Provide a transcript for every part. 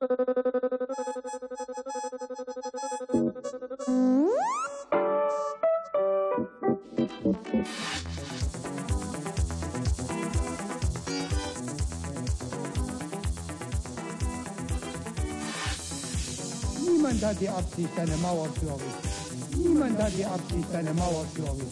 Niemand hat die Absicht, eine Mauer zu errichten. Niemand hat die Absicht, eine Mauer zu errichten.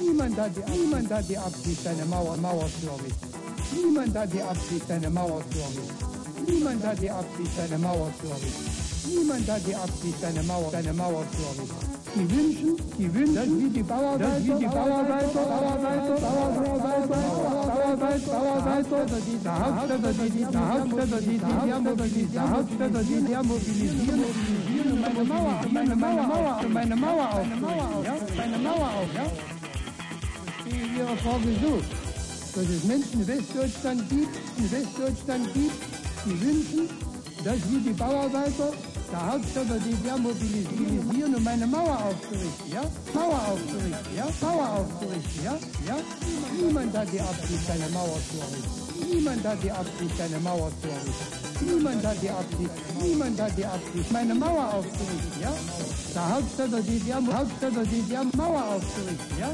Niemand hat die, niemand hat die Absicht, eine Mauer, Mauer zu errichten. Niemand hat die Absicht, eine Mauer zu errichten. Niemand hat die Absicht, eine Mauer zu errichten. Niemand hat die Absicht, eine Mauer, eine Mauer zu errichten. Die wünschen, die wünschen, dass wir die Bauarbeiter, dass wir die Bauarbeiter, Bauarbeiter, Bauarbeiter, Bauarbeiter, Bauarbeiter, die der Hauptstädter, die die der Hauptstädter, die die der mobilisieren, der Hauptstädter, die der mobilisieren, mobilisieren und meine Mauer, meine Mauer, Mauer, meine Mauer auf, meine Mauer auf, ja. Ich stehe ihrer Frage so, dass es Menschen in Westdeutschland gibt, in Westdeutschland gibt, die wünschen, dass wir die Bauarbeiter der Hauptstädter DDR mobilisieren, um eine Mauer aufzurichten, ja? Mauer aufzurichten, ja? Mauer aufzurichten, ja? Ja? Niemand hat die Absicht, eine Mauer zu errichten. Niemand hat die Absicht, eine Mauer zu errichten. Niemand hat die Absicht, niemand hat die Absicht, meine Mauer aufzurichten, ja? Der Hauptstädter DDR, Hauptstädter DDR Mauer aufzurichten, ja?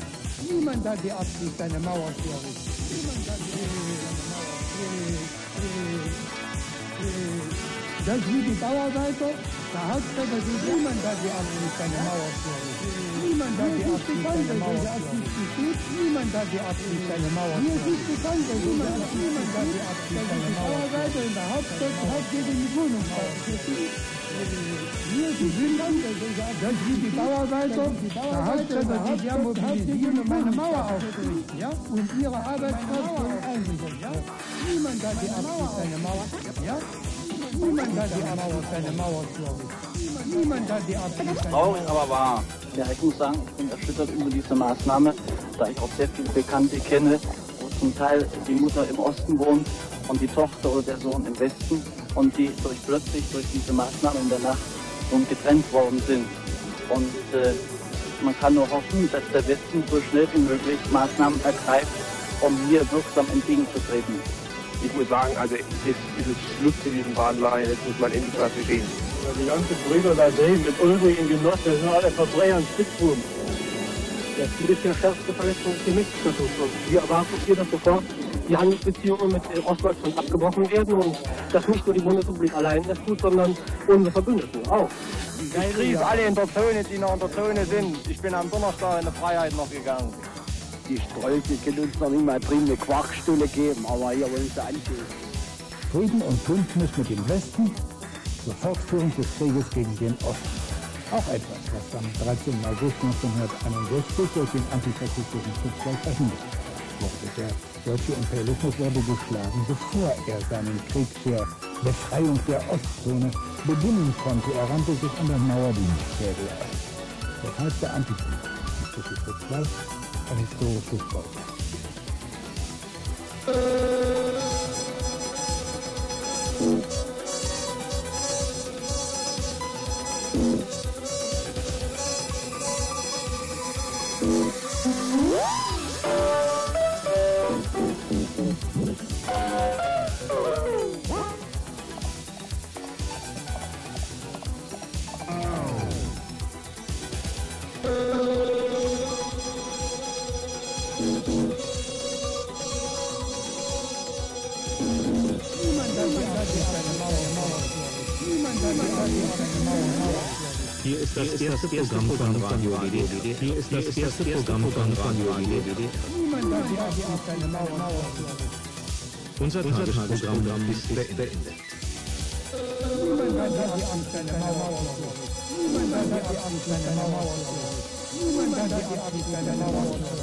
Niemand hat die Absicht, eine Mauer zu errichten. Hat die dass wir die Bauarbeiter, der Hauptstädter, die niemand hat die Absicht, eine Mauer zu errichten. Niemand hat die Absicht, eine Mauer zu errichten. Niemand hat die Absicht, eine Mauer zu errichten. Mir ist nicht bekannt, dass niemand hat die Absicht, eine Mauer zu errichten. in der Hauptstadt hat jeder die Wohnung ist nicht bekannt, dass wir die Bauarbeiter, der Hauptstädter, die ja mobilisieren, um eine Mauer aufzurichten, ja? Und ihre Arbeitskraft einsichern, ja? Niemand hat die Absicht, eine Mauer, ja? Niemand hat die Absicht, eine Mauer zu. Niemand hat die Absicht, Traurig, aber wahr. Ja, ich muss sagen, ich bin erschüttert über diese Maßnahme, da ich auch sehr viele Bekannte kenne, wo zum Teil die Mutter im Osten wohnt und die Tochter oder der Sohn im Westen und die durch plötzlich durch diese Maßnahme in der Nacht nun getrennt worden sind. Und äh, man kann nur hoffen, dass der Westen so schnell wie möglich Maßnahmen ergreift, um hier wirksam entgegenzutreten. Ich muss sagen, also es ist, es ist Schluss mit diesem Badenlaien, jetzt muss man endlich was geschehen. Die ganzen Brüder da sehen, mit Ulrich und Genoss, das sind alle Verbrecher und Spitzbuben. Das ist der schärfste Verletzung des Gemächtstatus. Und wir erwarten hier, dass sofort die Handelsbeziehungen mit Ostdeutschland abgebrochen werden und dass nicht nur die Bundesrepublik allein das tut, sondern unsere Verbündeten auch. Ich grüße alle in der Zone, die noch in der Zone sind. Ich bin am Donnerstag in der Freiheit noch gegangen. Die Strolche können uns noch nicht mal drin eine Quarkstulle geben, aber hier wollen sie anfühlen. Frieden und Bündnis mit dem Westen zur Fortführung des Krieges gegen den Osten. Auch etwas, was am 13. August 1961 durch den antifaschistischen Schutzwall verhindert wurde. Der deutsche Imperialismus wurde geschlagen, bevor er seinen Krieg zur Befreiung der Ostzone beginnen konnte. Er rannte sich an der Mauer die Schädel auf. Deshalb der antifaschistische Schutzwall れどうすか？うん Hier ist das erste Programm von Radio DDD. Hier ist das erste Programm von Radio DDD. Unser Tagesprogramm ist beendet. Niemand hat die Angst, eine Mauer zu Niemand hat die Angst, eine Mauer zu Niemand hat die Absicht, eine Mauer zu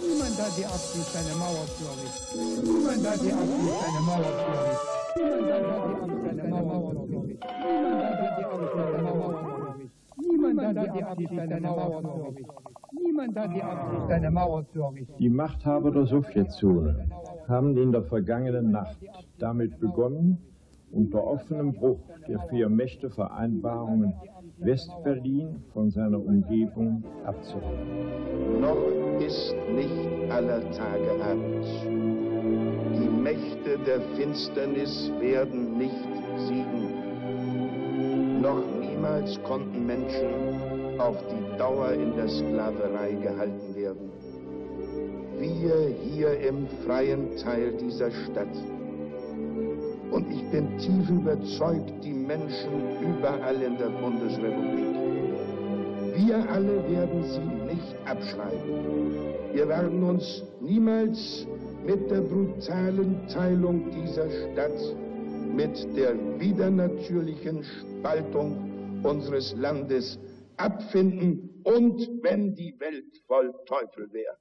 Niemand hat die Absicht, eine Mauer zu zu Niemand hat die Absicht, eine Mauer zu errichten. Die Machthaber der Sowjetzone haben in der vergangenen Nacht damit begonnen, unter offenem Bruch der vier Mächte-Vereinbarungen Westberlin von seiner Umgebung abzuhalten. Noch ist nicht aller Tage Abend. Der Finsternis werden nicht siegen. Niemals konnten Menschen auf die Dauer in der Sklaverei gehalten werden. Wir hier im freien Teil dieser Stadt. Und ich bin tief überzeugt, die Menschen überall in der Bundesrepublik. Wir alle werden sie nicht abschreiben. Wir werden uns niemals mit der brutalen Teilung dieser Stadt, mit der widernatürlichen Spaltung unseres Landes abfinden und wenn die Welt voll Teufel wäre.